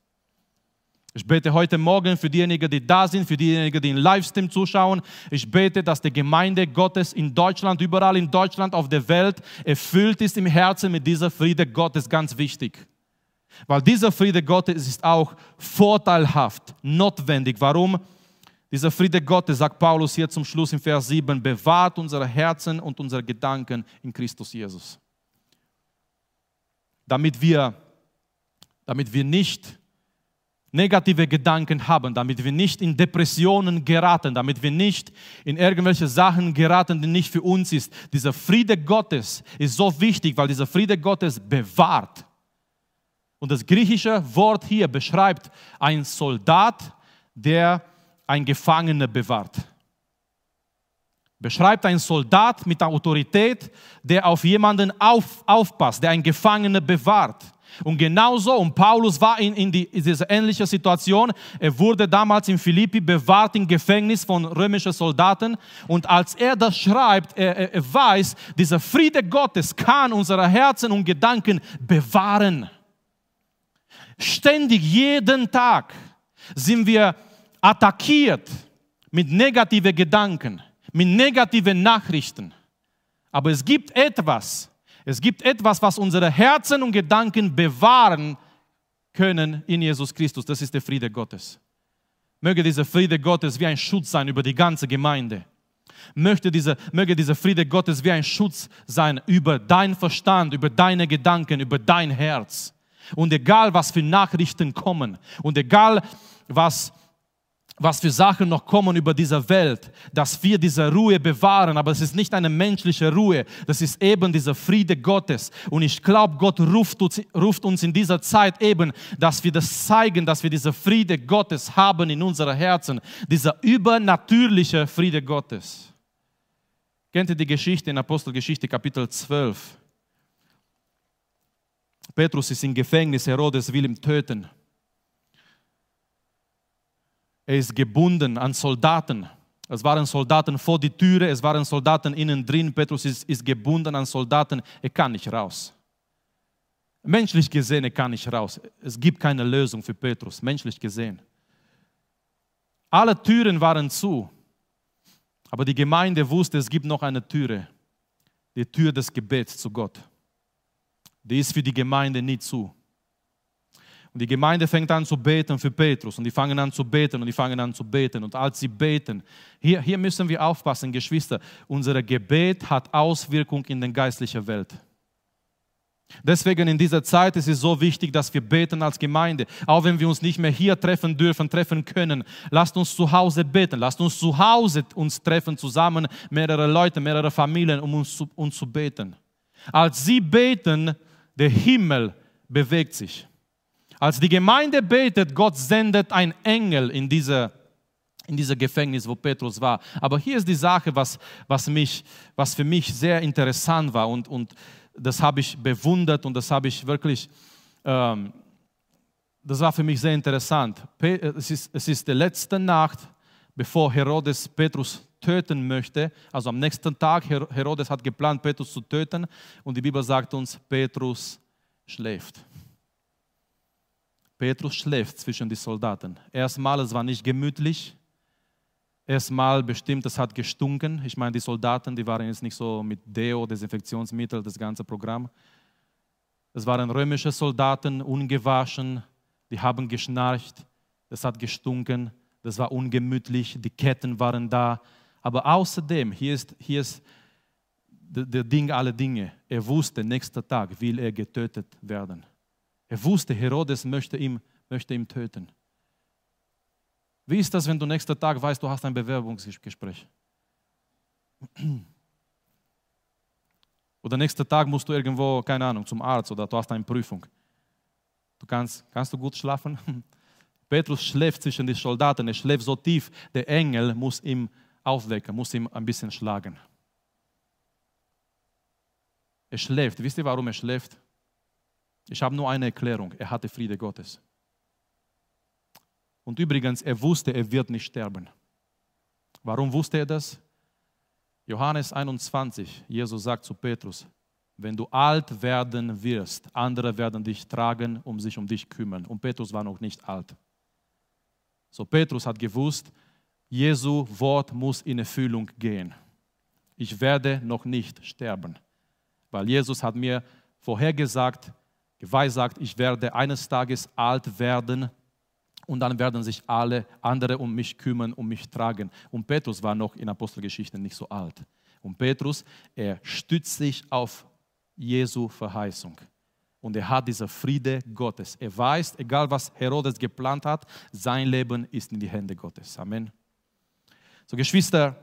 Ich bete heute Morgen für diejenigen, die da sind, für diejenigen, die im Livestream zuschauen. Ich bete, dass die Gemeinde Gottes in Deutschland, überall in Deutschland, auf der Welt erfüllt ist im Herzen mit dieser Friede Gottes. Ganz wichtig. Weil dieser Friede Gottes ist auch vorteilhaft, notwendig. Warum? Dieser Friede Gottes, sagt Paulus hier zum Schluss im Vers 7, bewahrt unsere Herzen und unsere Gedanken in Christus Jesus. Damit wir, damit wir nicht negative Gedanken haben, damit wir nicht in Depressionen geraten, damit wir nicht in irgendwelche Sachen geraten, die nicht für uns ist. Dieser Friede Gottes ist so wichtig, weil dieser Friede Gottes bewahrt. Und das griechische Wort hier beschreibt einen Soldat, der ein Gefangener bewahrt. Beschreibt einen Soldat mit Autorität, der auf jemanden auf, aufpasst, der einen Gefangener bewahrt. Und genauso, und Paulus war in, in, die, in dieser ähnlichen Situation, er wurde damals in Philippi bewahrt im Gefängnis von römischen Soldaten. Und als er das schreibt, er, er weiß, dieser Friede Gottes kann unsere Herzen und Gedanken bewahren. Ständig, jeden Tag sind wir attackiert mit negativen Gedanken, mit negativen Nachrichten. Aber es gibt etwas, es gibt etwas, was unsere Herzen und Gedanken bewahren können in Jesus Christus. Das ist der Friede Gottes. Möge dieser Friede Gottes wie ein Schutz sein über die ganze Gemeinde. Möchte diese, möge dieser Friede Gottes wie ein Schutz sein über dein Verstand, über deine Gedanken, über dein Herz. Und egal, was für Nachrichten kommen und egal, was was für Sachen noch kommen über diese Welt, dass wir diese Ruhe bewahren. Aber es ist nicht eine menschliche Ruhe, das ist eben dieser Friede Gottes. Und ich glaube, Gott ruft uns, ruft uns in dieser Zeit eben, dass wir das zeigen, dass wir diese Friede Gottes haben in unseren Herzen. Dieser übernatürliche Friede Gottes. Kennt ihr die Geschichte in Apostelgeschichte Kapitel 12? Petrus ist im Gefängnis, Herodes will ihn töten. Er ist gebunden an Soldaten. Es waren Soldaten vor die Türe, es waren Soldaten innen drin. Petrus ist, ist gebunden an Soldaten. Er kann nicht raus. Menschlich gesehen, er kann nicht raus. Es gibt keine Lösung für Petrus, menschlich gesehen. Alle Türen waren zu. Aber die Gemeinde wusste, es gibt noch eine Türe. Die Tür des Gebets zu Gott. Die ist für die Gemeinde nie zu. Und die Gemeinde fängt an zu beten für Petrus und die fangen an zu beten und die fangen an zu beten. Und als sie beten, hier, hier müssen wir aufpassen, Geschwister, unser Gebet hat Auswirkung in der geistlichen Welt. Deswegen in dieser Zeit ist es so wichtig, dass wir beten als Gemeinde. Auch wenn wir uns nicht mehr hier treffen dürfen, treffen können. Lasst uns zu Hause beten. Lasst uns zu Hause uns treffen, zusammen mehrere Leute, mehrere Familien, um uns zu, uns zu beten. Als sie beten, der Himmel bewegt sich. Als die Gemeinde betet, Gott sendet einen Engel in diese, in diese Gefängnis, wo Petrus war. Aber hier ist die Sache, was, was, mich, was für mich sehr interessant war und, und das habe ich bewundert und das habe ich wirklich, ähm, das war für mich sehr interessant. Es ist, es ist die letzte Nacht, bevor Herodes Petrus töten möchte. Also am nächsten Tag, Herodes hat geplant, Petrus zu töten und die Bibel sagt uns, Petrus schläft. Petrus schläft zwischen den Soldaten. Erstmal, es war nicht gemütlich. Erstmal bestimmt, es hat gestunken. Ich meine, die Soldaten, die waren jetzt nicht so mit Deo, Desinfektionsmittel, das ganze Programm. Es waren römische Soldaten, ungewaschen, die haben geschnarcht, es hat gestunken, das war ungemütlich, die Ketten waren da. Aber außerdem, hier ist, hier ist der Ding aller Dinge, er wusste, nächster Tag will er getötet werden. Er wusste, Herodes möchte ihn, möchte ihn töten. Wie ist das, wenn du nächsten Tag weißt, du hast ein Bewerbungsgespräch? Oder nächsten Tag musst du irgendwo, keine Ahnung, zum Arzt oder du hast eine Prüfung. Du kannst, kannst du gut schlafen? Petrus schläft zwischen den Soldaten, er schläft so tief, der Engel muss ihn aufwecken, muss ihn ein bisschen schlagen. Er schläft. Wisst ihr, warum er schläft? Ich habe nur eine Erklärung. Er hatte Friede Gottes. Und übrigens, er wusste, er wird nicht sterben. Warum wusste er das? Johannes 21, Jesus sagt zu Petrus, wenn du alt werden wirst, andere werden dich tragen, um sich um dich kümmern. Und Petrus war noch nicht alt. So Petrus hat gewusst, Jesu Wort muss in Erfüllung gehen. Ich werde noch nicht sterben, weil Jesus hat mir vorhergesagt, geweissagt, ich werde eines Tages alt werden und dann werden sich alle andere um mich kümmern, um mich tragen. Und Petrus war noch in Apostelgeschichte nicht so alt. Und Petrus, er stützt sich auf Jesu Verheißung. Und er hat diese Friede Gottes. Er weiß, egal was Herodes geplant hat, sein Leben ist in die Hände Gottes. Amen. So, Geschwister,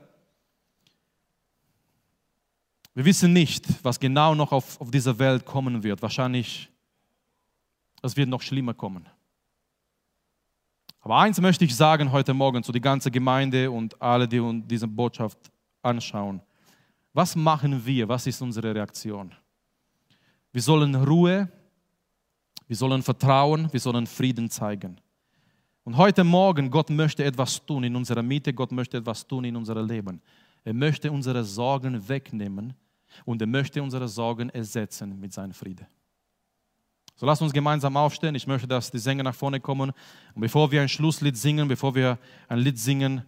wir wissen nicht, was genau noch auf, auf dieser Welt kommen wird. Wahrscheinlich, es wird noch schlimmer kommen. Aber eins möchte ich sagen heute Morgen zu die ganze Gemeinde und alle, die uns diese Botschaft anschauen. Was machen wir? Was ist unsere Reaktion? Wir sollen Ruhe, wir sollen Vertrauen, wir sollen Frieden zeigen. Und heute Morgen, Gott möchte etwas tun in unserer Mitte, Gott möchte etwas tun in unserem Leben. Er möchte unsere Sorgen wegnehmen und er möchte unsere Sorgen ersetzen mit seinem Frieden. So lasst uns gemeinsam aufstehen. Ich möchte, dass die Sänger nach vorne kommen. Und bevor wir ein Schlusslied singen, bevor wir ein Lied singen,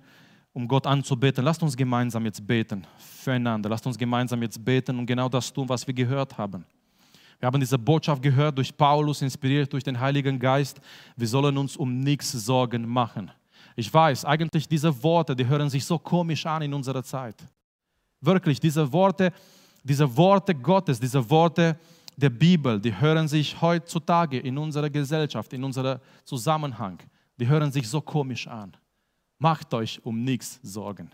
um Gott anzubeten, lasst uns gemeinsam jetzt beten füreinander. Lasst uns gemeinsam jetzt beten und genau das tun, was wir gehört haben. Wir haben diese Botschaft gehört durch Paulus, inspiriert durch den Heiligen Geist. Wir sollen uns um nichts Sorgen machen. Ich weiß, eigentlich diese Worte, die hören sich so komisch an in unserer Zeit. Wirklich, diese Worte, diese Worte Gottes, diese Worte, der Bibel, die hören sich heutzutage in unserer Gesellschaft, in unserem Zusammenhang, die hören sich so komisch an. Macht euch um nichts Sorgen.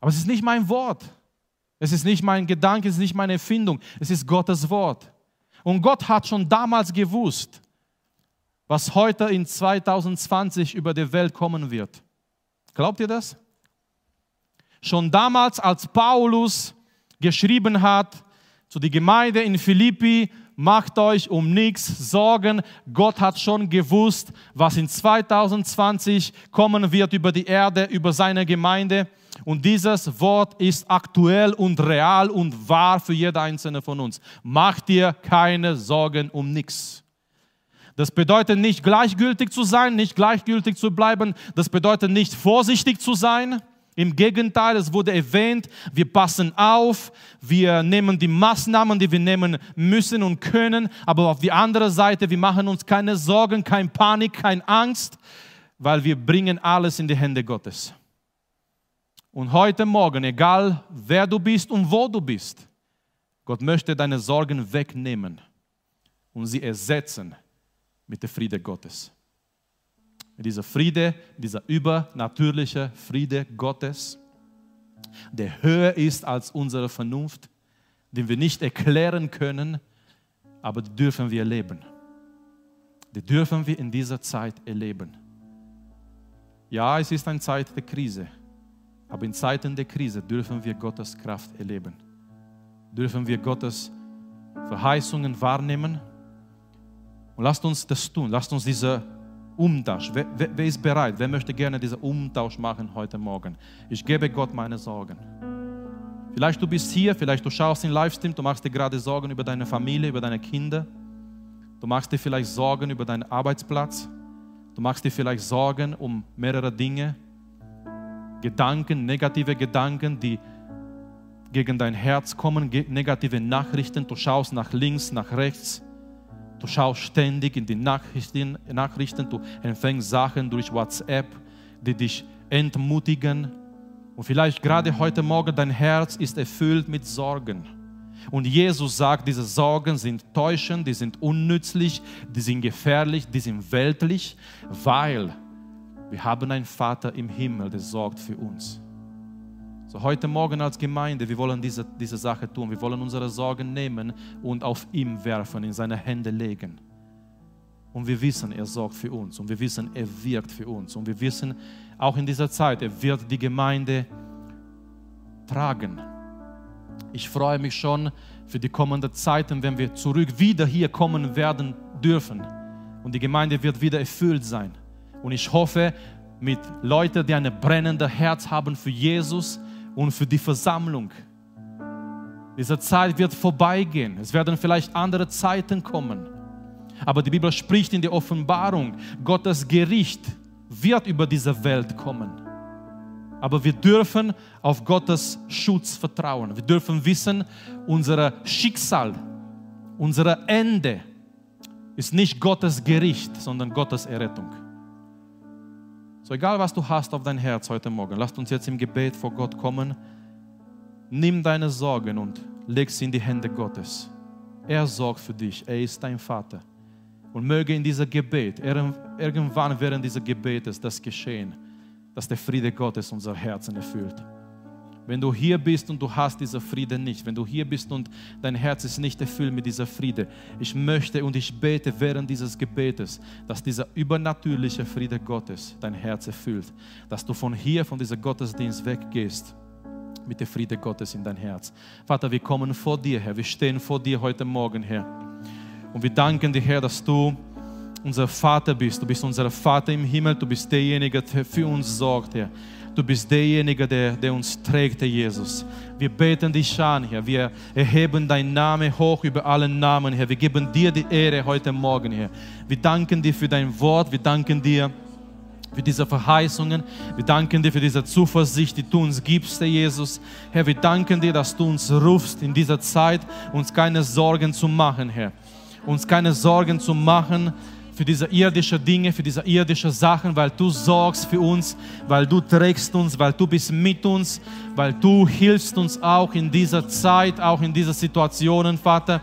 Aber es ist nicht mein Wort. Es ist nicht mein Gedanke, es ist nicht meine Erfindung. Es ist Gottes Wort. Und Gott hat schon damals gewusst, was heute in 2020 über die Welt kommen wird. Glaubt ihr das? Schon damals, als Paulus geschrieben hat, zu der Gemeinde in Philippi, macht euch um nichts Sorgen. Gott hat schon gewusst, was in 2020 kommen wird über die Erde, über seine Gemeinde. Und dieses Wort ist aktuell und real und wahr für jeder einzelne von uns. Macht dir keine Sorgen um nichts. Das bedeutet nicht gleichgültig zu sein, nicht gleichgültig zu bleiben. Das bedeutet nicht vorsichtig zu sein. Im Gegenteil, es wurde erwähnt, wir passen auf, wir nehmen die Maßnahmen, die wir nehmen müssen und können, aber auf die andere Seite, wir machen uns keine Sorgen, keine Panik, keine Angst, weil wir bringen alles in die Hände Gottes. Und heute Morgen, egal wer du bist und wo du bist, Gott möchte deine Sorgen wegnehmen und sie ersetzen mit der Friede Gottes dieser Friede, dieser übernatürliche Friede Gottes, der höher ist als unsere Vernunft, den wir nicht erklären können, aber die dürfen wir erleben. Die dürfen wir in dieser Zeit erleben. Ja, es ist eine Zeit der Krise, aber in Zeiten der Krise dürfen wir Gottes Kraft erleben. Dürfen wir Gottes Verheißungen wahrnehmen. Und lasst uns das tun. Lasst uns diese Umtausch. Wer, wer, wer, ist bereit? Wer möchte gerne diesen Umtausch machen heute Morgen? Ich gebe Gott meine Sorgen. Vielleicht du bist hier, vielleicht du schaust in Livestream, du machst dir gerade Sorgen über deine Familie, über deine Kinder. Du machst dir vielleicht Sorgen über deinen Arbeitsplatz. Du machst dir vielleicht Sorgen um mehrere Dinge. Gedanken, negative Gedanken, die gegen dein Herz kommen, negative Nachrichten. Du schaust nach links, nach rechts. Du schaust ständig in die Nachrichten, Nachrichten, du empfängst Sachen durch WhatsApp, die dich entmutigen. Und vielleicht gerade heute Morgen dein Herz ist erfüllt mit Sorgen. Und Jesus sagt, diese Sorgen sind täuschend, die sind unnützlich, die sind gefährlich, die sind weltlich, weil wir haben einen Vater im Himmel, der sorgt für uns. So heute Morgen als Gemeinde, wir wollen diese, diese Sache tun. Wir wollen unsere Sorgen nehmen und auf ihm werfen, in seine Hände legen. Und wir wissen, er sorgt für uns. Und wir wissen, er wirkt für uns. Und wir wissen, auch in dieser Zeit, er wird die Gemeinde tragen. Ich freue mich schon für die kommenden Zeiten, wenn wir zurück wieder hier kommen werden dürfen. Und die Gemeinde wird wieder erfüllt sein. Und ich hoffe, mit Leuten, die ein brennendes Herz haben für Jesus, und für die Versammlung. Diese Zeit wird vorbeigehen. Es werden vielleicht andere Zeiten kommen. Aber die Bibel spricht in der Offenbarung, Gottes Gericht wird über diese Welt kommen. Aber wir dürfen auf Gottes Schutz vertrauen. Wir dürfen wissen, unser Schicksal, unser Ende ist nicht Gottes Gericht, sondern Gottes Errettung. So egal, was du hast auf dein Herz heute Morgen, lasst uns jetzt im Gebet vor Gott kommen. Nimm deine Sorgen und leg sie in die Hände Gottes. Er sorgt für dich. Er ist dein Vater. Und möge in dieser Gebet, irgendwann während dieses Gebetes, das geschehen, dass der Friede Gottes unser Herzen erfüllt. Wenn du hier bist und du hast diesen Friede nicht, wenn du hier bist und dein Herz ist nicht erfüllt mit dieser Friede, ich möchte und ich bete während dieses Gebetes, dass dieser übernatürliche Friede Gottes dein Herz erfüllt, dass du von hier, von diesem Gottesdienst weggehst mit dem Friede Gottes in dein Herz. Vater, wir kommen vor dir, Herr, wir stehen vor dir heute Morgen, Herr. Und wir danken dir, Herr, dass du unser Vater bist. Du bist unser Vater im Himmel. Du bist derjenige, der für uns sorgt, Herr. Du bist derjenige, der, der uns trägt, Herr Jesus. Wir beten dich an, Herr. Wir erheben deinen Namen hoch über allen Namen, Herr. Wir geben dir die Ehre heute Morgen, Herr. Wir danken dir für dein Wort. Wir danken dir für diese Verheißungen. Wir danken dir für diese Zuversicht, die du uns gibst, Herr Jesus. Herr, wir danken dir, dass du uns rufst in dieser Zeit, uns keine Sorgen zu machen, Herr. Uns keine Sorgen zu machen, für diese irdischen Dinge, für diese irdischen Sachen, weil du sorgst für uns, weil du trägst uns, weil du bist mit uns, weil du hilfst uns auch in dieser Zeit, auch in diesen Situationen, Vater.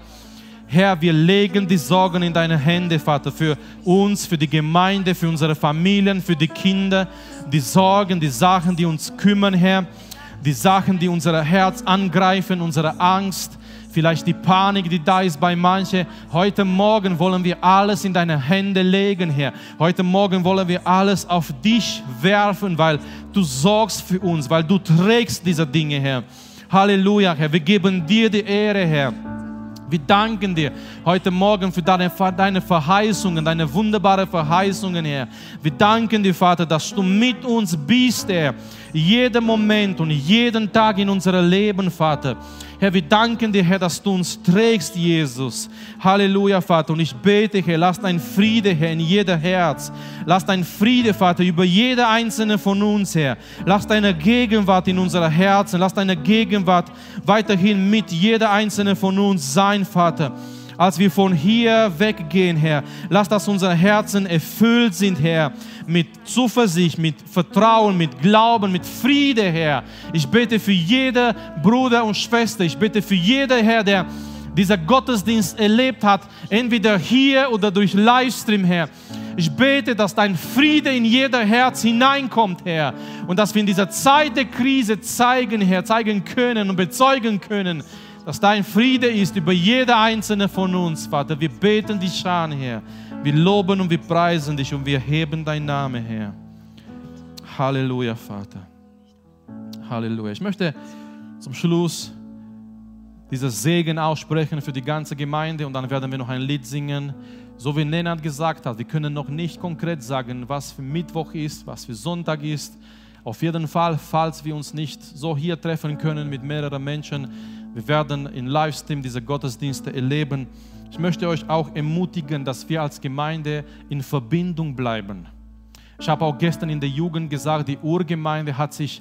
Herr, wir legen die Sorgen in deine Hände, Vater, für uns, für die Gemeinde, für unsere Familien, für die Kinder, die Sorgen, die Sachen, die uns kümmern, Herr, die Sachen, die unser Herz angreifen, unsere Angst, vielleicht die Panik, die da ist bei manchen. Heute Morgen wollen wir alles in deine Hände legen, Herr. Heute Morgen wollen wir alles auf dich werfen, weil du sorgst für uns, weil du trägst diese Dinge, Herr. Halleluja, Herr. Wir geben dir die Ehre, Herr. Wir danken dir heute Morgen für deine, deine Verheißungen, deine wunderbaren Verheißungen, Herr. Wir danken dir, Vater, dass du mit uns bist, Herr. Jeden Moment und jeden Tag in unserem Leben, Vater. Herr, wir danken dir, Herr, dass du uns trägst, Jesus. Halleluja, Vater. Und ich bete, Herr, lass dein Friede, Herr, in jeder Herz. Lass dein Friede, Vater, über jede einzelne von uns, Herr. Lass deine Gegenwart in unserer Herzen. Lass deine Gegenwart weiterhin mit jeder einzelne von uns sein, Vater als wir von hier weggehen, Herr. Lass, dass unsere Herzen erfüllt sind, Herr, mit Zuversicht, mit Vertrauen, mit Glauben, mit Friede, Herr. Ich bete für jede Bruder und Schwester, ich bete für jede, Herr, der dieser Gottesdienst erlebt hat, entweder hier oder durch Livestream, Herr. Ich bete, dass dein Friede in jeder Herz hineinkommt, Herr. Und dass wir in dieser Zeit der Krise zeigen, Herr, zeigen können und bezeugen können, dass dein Friede ist über jede einzelne von uns, Vater. Wir beten dich an, Herr. Wir loben und wir preisen dich und wir heben deinen Namen, Herr. Halleluja, Vater. Halleluja. Ich möchte zum Schluss dieses Segen aussprechen für die ganze Gemeinde und dann werden wir noch ein Lied singen. So wie Nenad gesagt hat, wir können noch nicht konkret sagen, was für Mittwoch ist, was für Sonntag ist. Auf jeden Fall, falls wir uns nicht so hier treffen können mit mehreren Menschen, wir werden in Livestream diese Gottesdienste erleben. Ich möchte euch auch ermutigen, dass wir als Gemeinde in Verbindung bleiben. Ich habe auch gestern in der Jugend gesagt, die Urgemeinde hat sich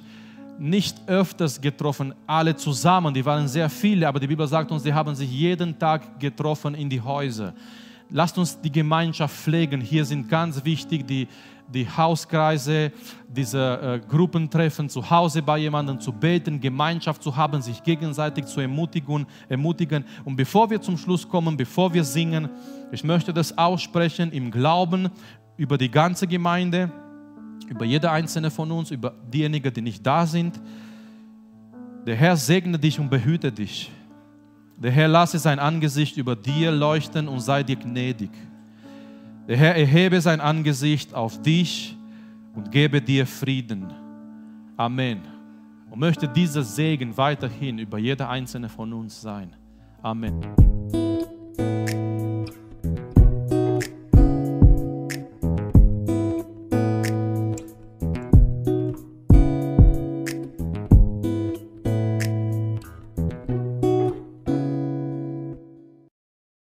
nicht öfters getroffen, alle zusammen, die waren sehr viele, aber die Bibel sagt uns, die haben sich jeden Tag getroffen in die Häuser. Lasst uns die Gemeinschaft pflegen. Hier sind ganz wichtig die die Hauskreise, diese äh, Gruppentreffen zu Hause bei jemandem zu beten, Gemeinschaft zu haben, sich gegenseitig zu ermutigen, ermutigen. Und bevor wir zum Schluss kommen, bevor wir singen, ich möchte das aussprechen im Glauben über die ganze Gemeinde, über jede einzelne von uns, über diejenigen, die nicht da sind. Der Herr segne dich und behüte dich. Der Herr lasse sein Angesicht über dir leuchten und sei dir gnädig. Der Herr erhebe sein Angesicht auf dich und gebe dir Frieden. Amen. Und möchte dieser Segen weiterhin über jeder einzelne von uns sein. Amen.